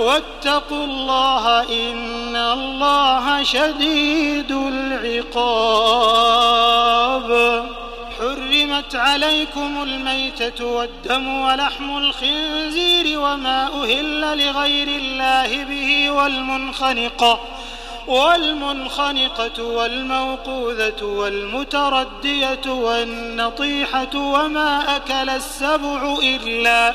واتقوا الله إن الله شديد العقاب. حرمت عليكم الميتة والدم ولحم الخنزير وما أهل لغير الله به والمنخنقة والمنخنقة والموقوذة والمتردية والنطيحة وما أكل السبع إلا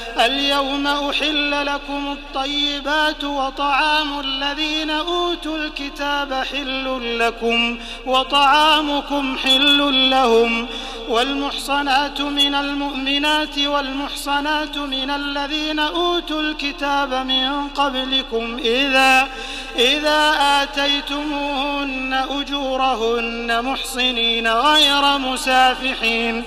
اليوم أحل لكم الطيبات وطعام الذين أوتوا الكتاب حل لكم وطعامكم حل لهم والمحصنات من المؤمنات والمحصنات من الذين أوتوا الكتاب من قبلكم إذا إذا آتيتموهن أجورهن محصنين غير مسافحين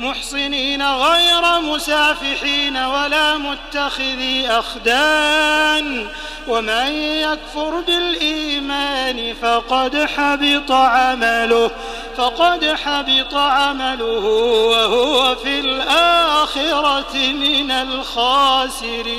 محصنين غير مسافحين ولا متخذي أخدان ومن يكفر بالإيمان فقد حبط عمله فقد حبط عمله وهو في الآخرة من الخاسرين.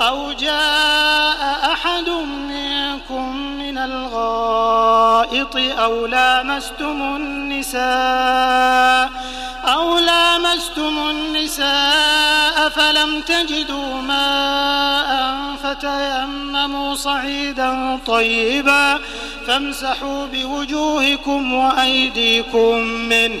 أو جاء أحد منكم من الغائط أو لامستم النساء أو لامستم النساء فلم تجدوا ماء فتيمموا صعيدا طيبا فامسحوا بوجوهكم وأيديكم منه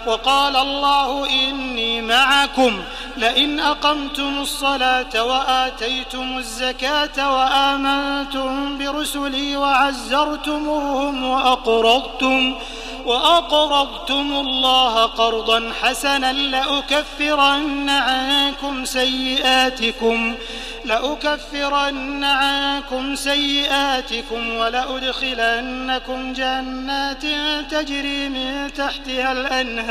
وقال الله إني معكم لئن أقمتم الصلاة وآتيتم الزكاة وآمنتم برسلي وعزرتموهم وأقرضتم وأقرضتم الله قرضا حسنا لأكفرن عنكم سيئاتكم لأكفرن عنكم سيئاتكم ولأدخلنكم جنات تجري من تحتها الأنهار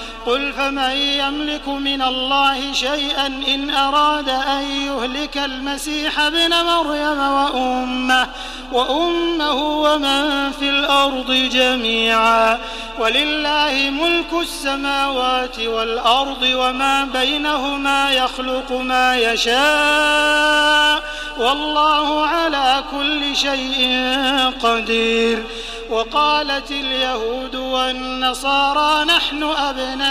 قل فمن يملك من الله شيئا إن أراد أن يهلك المسيح ابن مريم وأمه وأمه ومن في الأرض جميعا. ولله ملك السماوات والأرض وما بينهما يخلق ما يشاء والله على كل شيء قدير. وقالت اليهود والنصارى نحن أبناء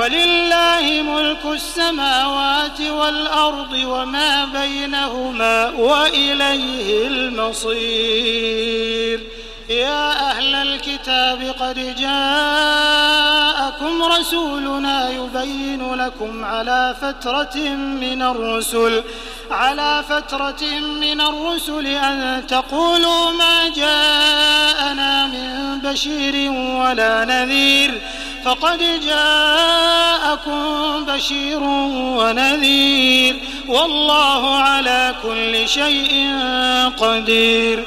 ولله ملك السماوات والأرض وما بينهما وإليه المصير. يا أهل الكتاب قد جاءكم رسولنا يبين لكم على فترة من الرسل على فترة من الرسل أن تقولوا ما جاءنا من بشير ولا نذير. فقد جاءكم بشير ونذير والله على كل شيء قدير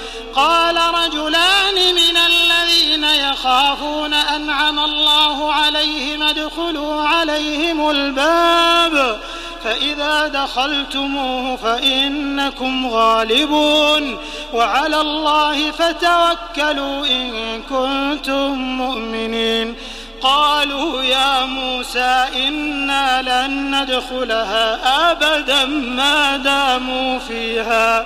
قال رجلان من الذين يخافون أنعم الله عليهم ادخلوا عليهم الباب فإذا دخلتموه فإنكم غالبون وعلى الله فتوكلوا إن كنتم مؤمنين قالوا يا موسى إنا لن ندخلها أبدا ما داموا فيها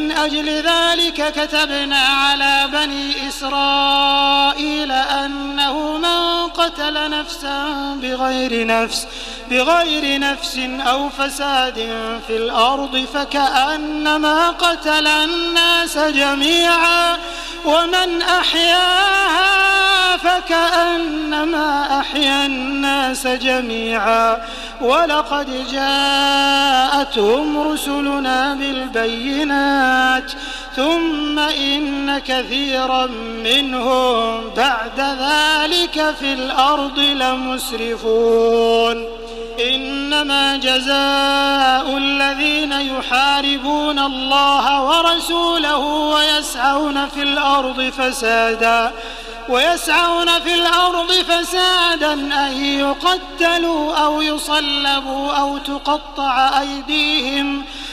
أجل ذلك كتبنا على بني إسرائيل أنه من قتل نفسا بغير نفس بغير نفس أو فساد في الأرض فكأنما قتل الناس جميعا ومن أحياها فكأنما أحيا الناس جميعا ولقد جاءتهم رسلنا بالبينات ثم إن كثيرا منهم بعد ذلك في الأرض لمسرفون. إنما جزاء الذين يحاربون الله ورسوله ويسعون في الأرض فسادا. ويسعون في الأرض فسادا أن يقتلوا أو يصلبوا أو تقطع أيديهم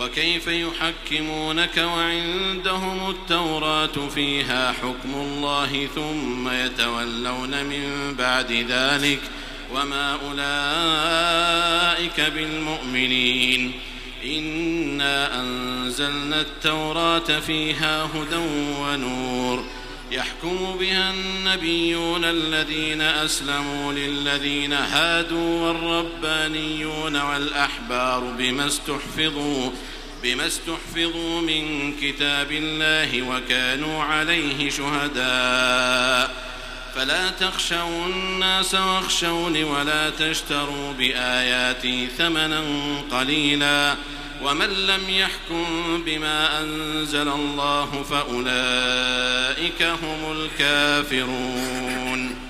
وكيف يحكمونك وعندهم التوراة فيها حكم الله ثم يتولون من بعد ذلك وما أولئك بالمؤمنين. إنا أنزلنا التوراة فيها هدى ونور. يحكم بها النبيون الذين أسلموا للذين هادوا والربانيون والأحبار بما استحفظوا بما استحفظوا من كتاب الله وكانوا عليه شهداء فلا تخشوا الناس واخشوني ولا تشتروا بآياتي ثمنا قليلا ومن لم يحكم بما أنزل الله فأولئك هم الكافرون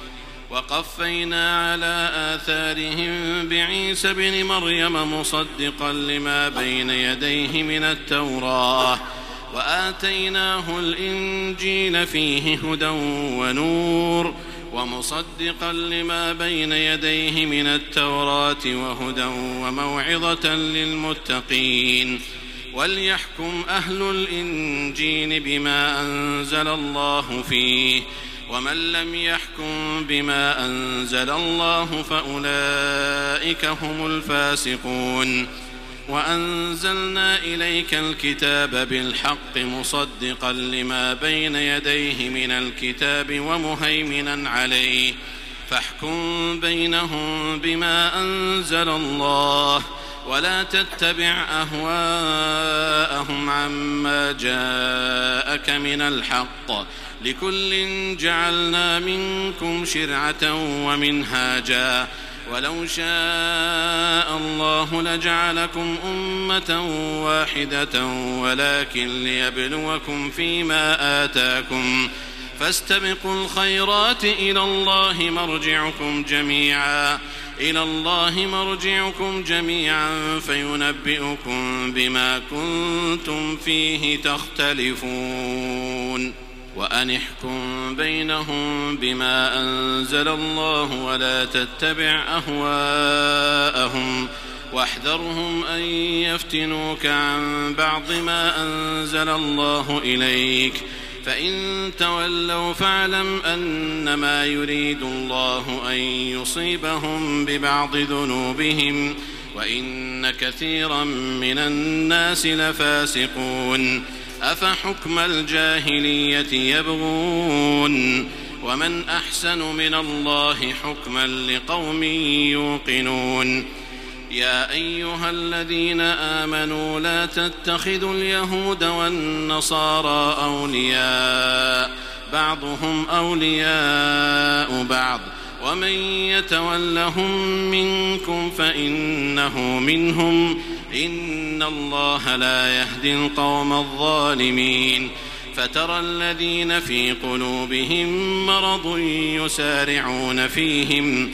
وقفينا على آثارهم بعيسى بن مريم مصدقا لما بين يديه من التوراة وآتيناه الإنجيل فيه هدى ونور ومصدقا لما بين يديه من التوراة وهدى وموعظة للمتقين. وليحكم أهل الإنجيل بما أنزل الله فيه ومن لم يحكم بما أنزل الله فأولئك هم الفاسقون. وأنزلنا إليك الكتاب بالحق مصدقا لما بين يديه من الكتاب ومهيمنا عليه. فاحكم بينهم بما أنزل الله. ولا تتبع أهواءهم عما جاءك من الحق. لكل جعلنا منكم شرعة ومنهاجا. ولو شاء الله لجعلكم أمة واحدة ولكن ليبلوكم فيما آتاكم. فاستبقوا الخيرات إلى الله مرجعكم جميعا. إلى الله مرجعكم جميعا فينبئكم بما كنتم فيه تختلفون. وأن احكم بينهم بما أنزل الله ولا تتبع أهواءهم واحذرهم أن يفتنوك عن بعض ما أنزل الله إليك. فإن تولوا فاعلم أنما يريد الله أن يصيبهم ببعض ذنوبهم وإن كثيرا من الناس لفاسقون أفحكم الجاهلية يبغون ومن أحسن من الله حكما لقوم يوقنون يا أيها الذين آمنوا لا تتخذوا اليهود والنصارى أولياء بعضهم أولياء بعض. ومن يتولهم منكم فإنه منهم. إن الله لا يهدي القوم الظالمين. فترى الذين في قلوبهم مرض يسارعون فيهم.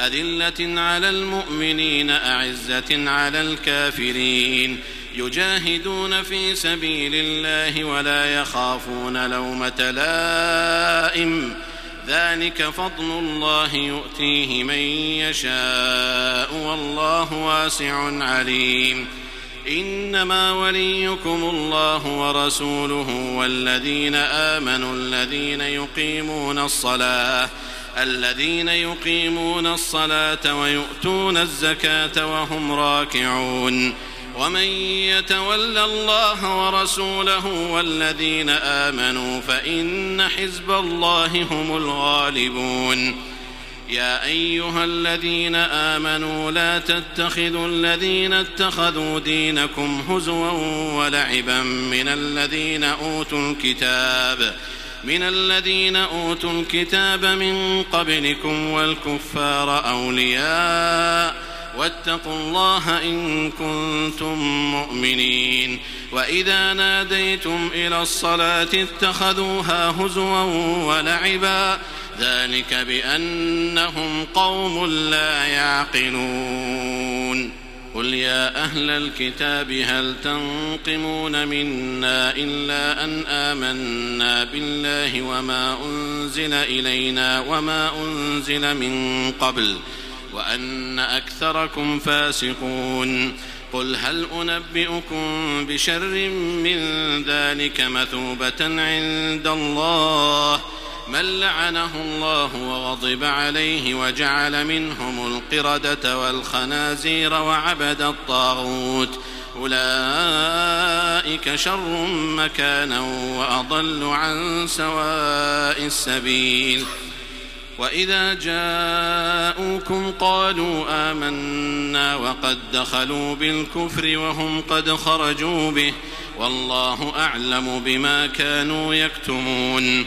أذلة على المؤمنين أعزة على الكافرين. يجاهدون في سبيل الله ولا يخافون لومة لائم. ذلك فضل الله يؤتيه من يشاء والله واسع عليم. إنما وليكم الله ورسوله والذين آمنوا الذين يقيمون الصلاة. الذين يقيمون الصلاة ويؤتون الزكاة وهم راكعون. ومن يتول الله ورسوله والذين آمنوا فإن حزب الله هم الغالبون. يا أيها الذين آمنوا لا تتخذوا الذين اتخذوا دينكم هزوا ولعبا من الذين أوتوا الكتاب من الذين أوتوا الكتاب من قبلكم والكفار أولياء واتقوا الله إن كنتم مؤمنين وإذا ناديتم إلى الصلاة اتخذوها هزوا ولعبا ذلك بأنهم قوم لا يعقلون قل يا أهل الكتاب هل تنقمون منا إلا أن آمنا بالله وما أنزل إلينا وما أنزل من قبل وأن أكثركم فاسقون قل هل أنبئكم بشر من ذلك مثوبة عند الله ؟ من لعنه الله وغضب عليه وجعل منهم القردة والخنازير وعبد الطاغوت. أولئك شر مكانا وأضل عن سواء السبيل. وإذا جاءوكم قالوا آمنا وقد دخلوا بالكفر وهم قد خرجوا به. والله أعلم بما كانوا يكتمون.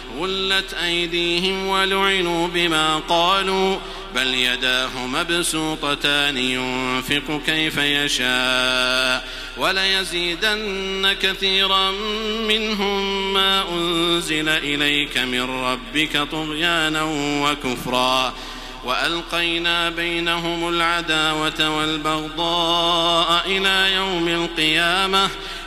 غلت أيديهم ولعنوا بما قالوا بل يداه مبسوطتان ينفق كيف يشاء وليزيدن كثيرا منهم ما أنزل إليك من ربك طغيانا وكفرا وألقينا بينهم العداوة والبغضاء إلى يوم القيامة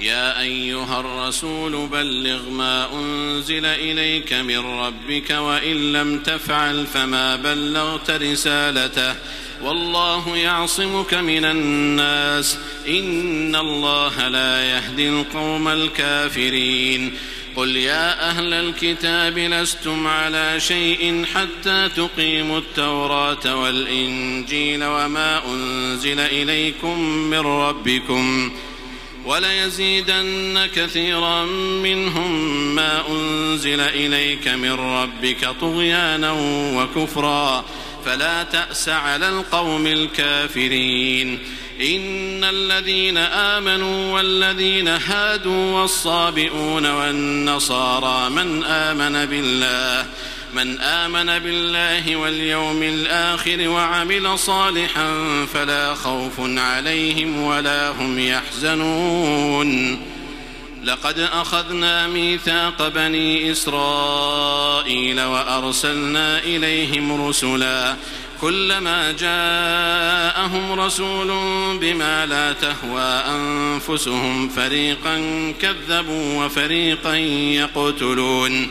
يا أيها الرسول بلغ ما أنزل إليك من ربك وإن لم تفعل فما بلغت رسالته والله يعصمك من الناس إن الله لا يهدي القوم الكافرين قل يا أهل الكتاب لستم على شيء حتى تقيموا التوراة والإنجيل وما أنزل إليكم من ربكم وليزيدن كثيرا منهم ما أنزل إليك من ربك طغيانا وكفرا. فلا تأس على القوم الكافرين. إن الذين آمنوا والذين هادوا والصابئون والنصارى من آمن بالله من آمن بالله واليوم الآخر وعمل صالحا فلا خوف عليهم ولا هم يحزنون. لقد أخذنا ميثاق بني إسرائيل وأرسلنا إليهم رسلا كلما جاءهم رسول بما لا تهوى أنفسهم فريقا كذبوا وفريقا يقتلون.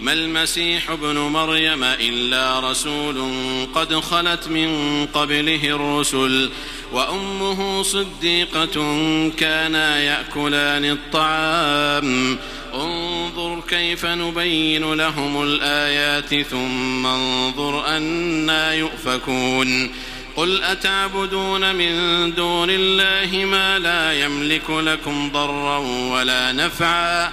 ما المسيح ابن مريم إلا رسول قد خلت من قبله الرسل وأمه صديقة كانا يأكلان الطعام. انظر كيف نبين لهم الآيات ثم انظر أنا يؤفكون. قل أتعبدون من دون الله ما لا يملك لكم ضرا ولا نفعا؟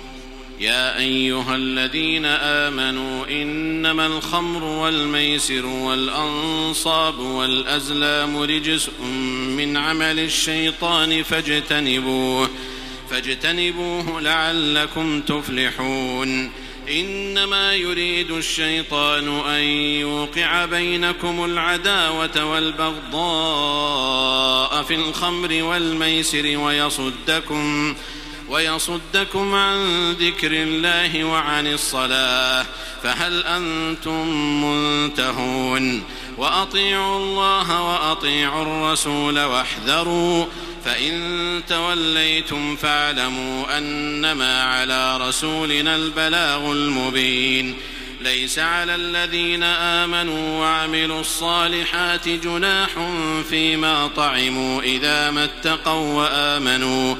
يا أيها الذين آمنوا إنما الخمر والميسر والأنصاب والأزلام رجس من عمل الشيطان فاجتنبوه فاجتنبوه لعلكم تفلحون. إنما يريد الشيطان أن يوقع بينكم العداوة والبغضاء في الخمر والميسر ويصدكم ويصدكم عن ذكر الله وعن الصلاة فهل أنتم منتهون وأطيعوا الله وأطيعوا الرسول واحذروا فإن توليتم فاعلموا أنما على رسولنا البلاغ المبين ليس على الذين آمنوا وعملوا الصالحات جناح فيما طعموا إذا ما اتقوا وآمنوا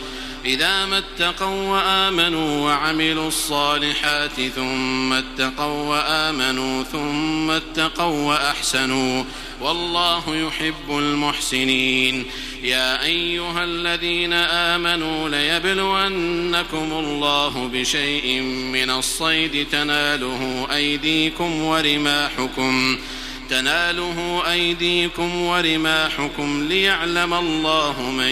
إذا ما اتقوا وآمنوا وعملوا الصالحات ثم اتقوا وآمنوا ثم اتقوا وأحسنوا والله يحب المحسنين. يا أيها الذين آمنوا ليبلونكم الله بشيء من الصيد تناله أيديكم ورماحكم تناله أيديكم ورماحكم ليعلم الله من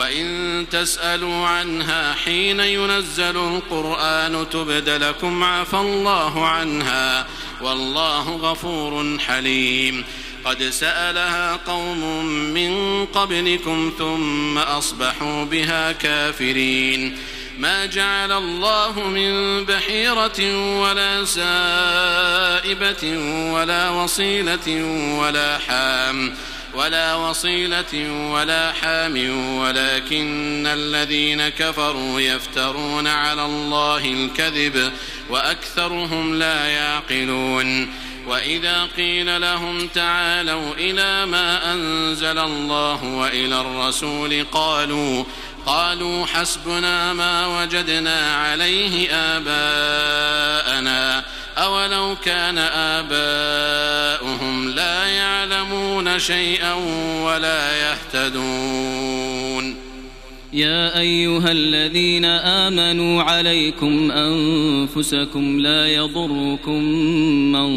وإن تسألوا عنها حين ينزل القرآن تبد لكم عفى الله عنها والله غفور حليم. قد سألها قوم من قبلكم ثم أصبحوا بها كافرين. ما جعل الله من بحيرة ولا سائبة ولا وصيلة ولا حام. ولا وصيلة ولا حام ولكن الذين كفروا يفترون على الله الكذب وأكثرهم لا يعقلون. وإذا قيل لهم تعالوا إلى ما أنزل الله وإلى الرسول قالوا قالوا حسبنا ما وجدنا عليه آباءنا. أولو كان آباؤهم لا يعلمون شيئا ولا يهتدون. يا أيها الذين آمنوا عليكم أنفسكم لا يضركم من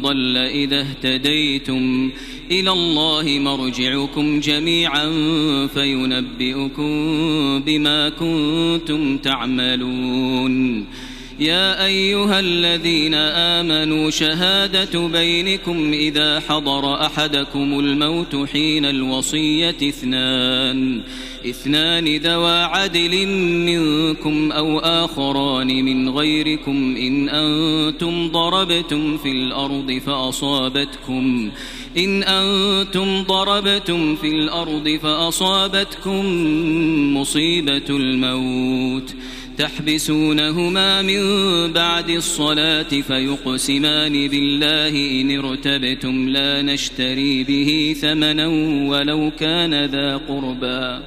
ضل إذا اهتديتم إلى الله مرجعكم جميعا فينبئكم بما كنتم تعملون. يا أيها الذين آمنوا شهادة بينكم إذا حضر أحدكم الموت حين الوصية اثنان. اثنان ذوى عدل منكم أو آخران من غيركم إن أنتم ضربتم في الأرض فأصابتكم. إن أنتم ضربتم في الأرض فأصابتكم مصيبة الموت. تحبسونهما من بعد الصلاة فيقسمان بالله إن ارتبتم لا نشتري به ثمنا ولو كان ذا قربى.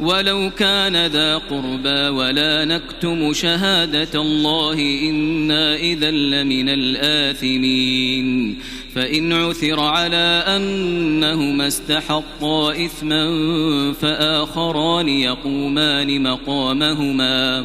ولو كان ذا قربى ولا نكتم شهادة الله إنا إذا لمن الآثمين. فإن عثر على أنهما استحقا إثما فآخران يقومان مقامهما.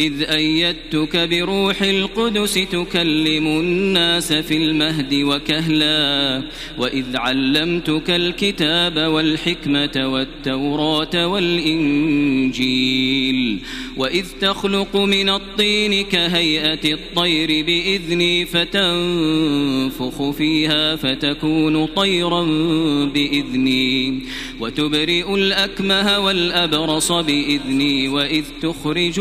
إذ أيدتك بروح القدس تكلم الناس في المهد وكهلا وإذ علمتك الكتاب والحكمة والتوراة والإنجيل وإذ تخلق من الطين كهيئة الطير بإذني فتنفخ فيها فتكون طيرا بإذني وتبرئ الأكمه والأبرص بإذني وإذ تخرج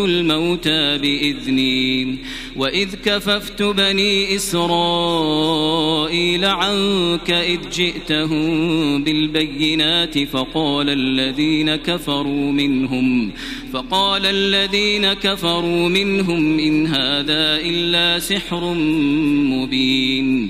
الموتى بإذني وإذ كففت بني إسرائيل عنك إذ جئتهم بالبينات فقال الذين كفروا منهم فقال الذين كفروا منهم إن هذا إلا سحر مبين.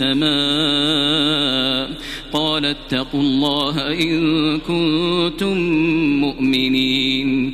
قال اتقوا الله إن كنتم مؤمنين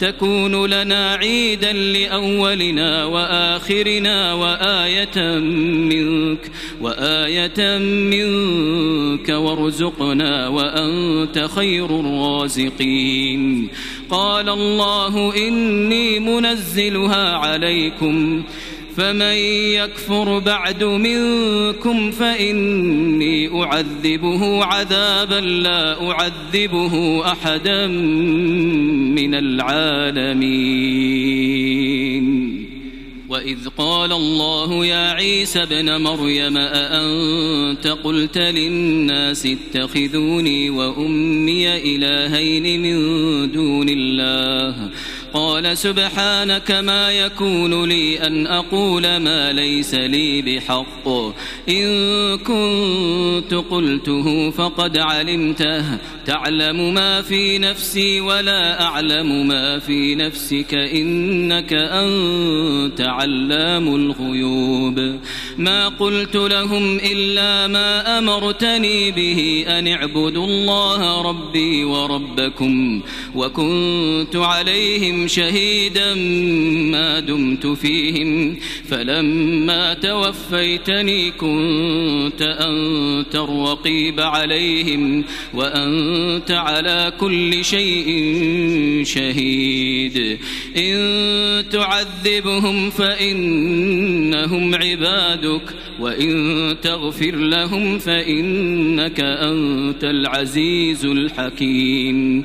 تكون لنا عيدا لأولنا وآخرنا وآية منك وآية منك وارزقنا وأنت خير الرازقين. قال الله إني منزلها عليكم فمن يكفر بعد منكم فإني أعذبه عذابا لا أعذبه أحدا من العالمين. وإذ قال الله يا عيسى ابن مريم أأنت قلت للناس اتخذوني وأمي إلهين من دون الله؟ قال سبحانك ما يكون لي أن أقول ما ليس لي بحق. إن كنت قلته فقد علمته. تعلم ما في نفسي ولا أعلم ما في نفسك. إنك أنت علام الغيوب. ما قلت لهم إلا ما أمرتني به أن اعبدوا الله ربي وربكم. وكنت عليهم شهيدا ما دمت فيهم فلما توفيتني كنت أنت الرقيب عليهم وأنت على كل شيء شهيد. إن تعذبهم فإنهم عبادك وإن تغفر لهم فإنك أنت العزيز الحكيم.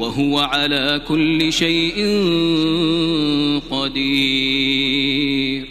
وهو على كل شيء قدير.